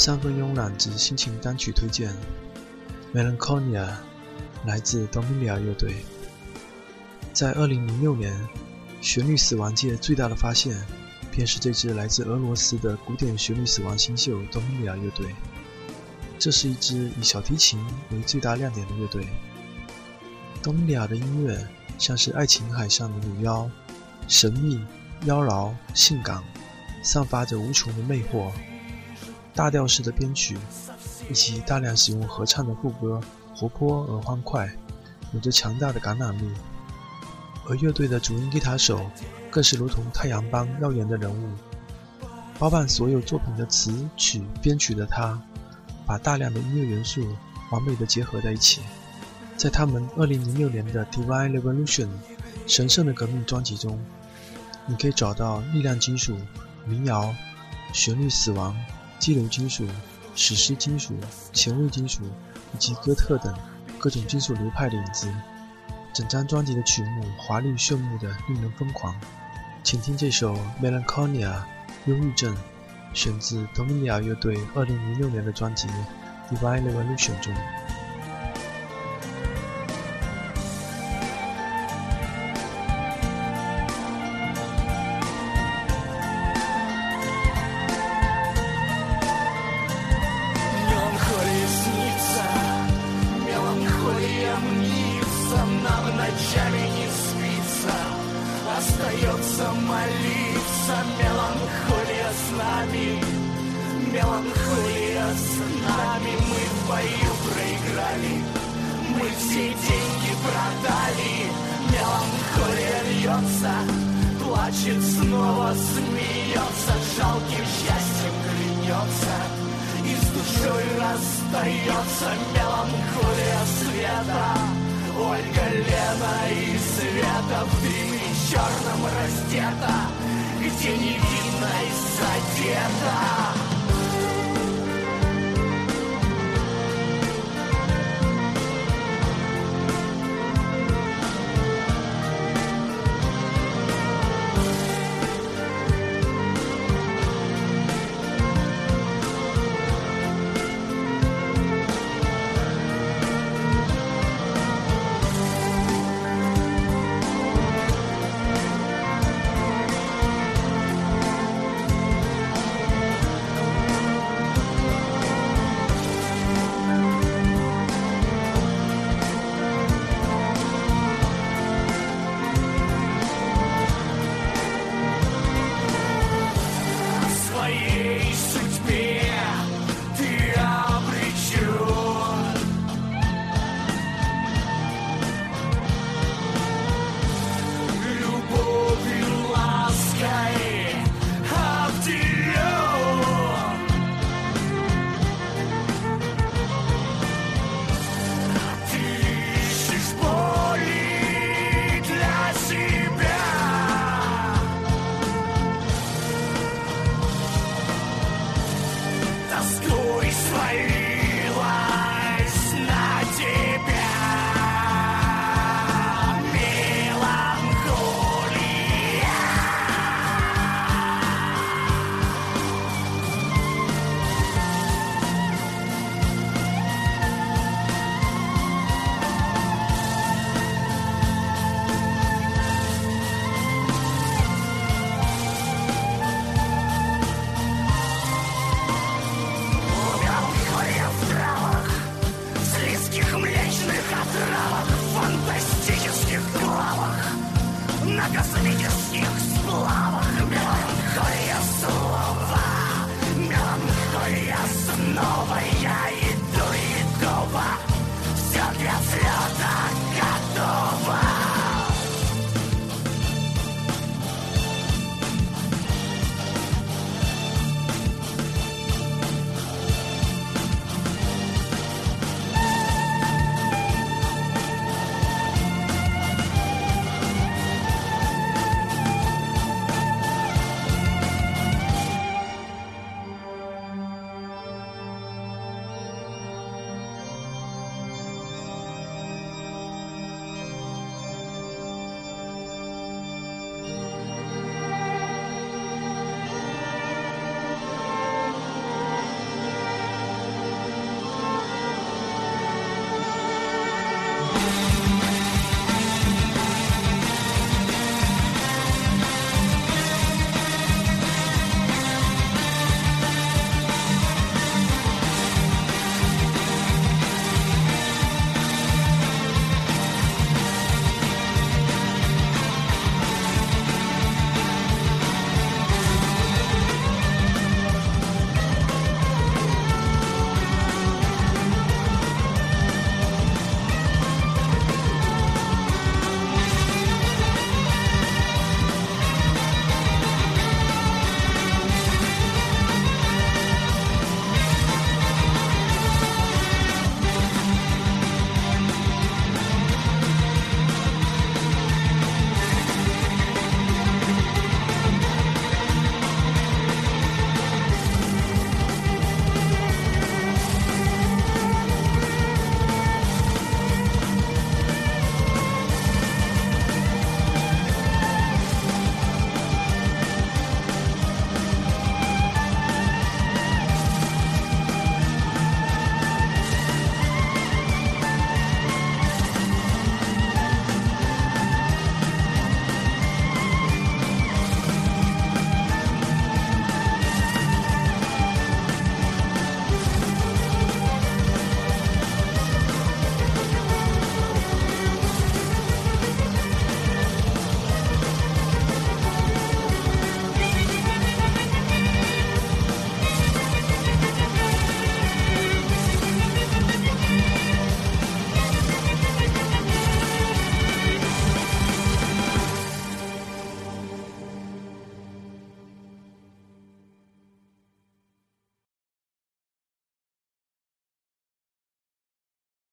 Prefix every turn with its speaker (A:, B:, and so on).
A: 三分慵懒之心情单曲推荐，《Melancholia》来自 Dominia 乐队。在2006年，旋律死亡界最大的发现，便是这支来自俄罗斯的古典旋律死亡新秀 Dominia 乐队。这是一支以小提琴为最大亮点的乐队。Dominia 的音乐像是爱琴海上的女妖，神秘、妖娆、性感，散发着无穷的魅惑。大调式的编曲，以及大量使用合唱的副歌，活泼而欢快，有着强大的感染力。而乐队的主音吉他手，更是如同太阳般耀眼的人物。包办所有作品的词曲编曲的他，把大量的音乐元素完美的结合在一起。在他们2006年的《Divine Revolution》神圣的革命专辑中，你可以找到力量金属、民谣、旋律死亡。激流金属、史诗金属、前卫金属以及哥特等各种金属流派的影子，整张专辑的曲目华丽炫目的令人疯狂。请听这首《Melancholia》忧郁症，选自 Dominia 乐队2006年的专辑《Divine Revolution》中。
B: Молиться Меланхолия с нами. Меланхолия с нами. Мы в бою проиграли. Мы все деньги продали. Меланхолия льется Плачет, снова смеется Жалким счастьем клянется И с душой расстается. Меланхолия света Ольга, Лена и Света в дыме черном раздета, где невинность задета.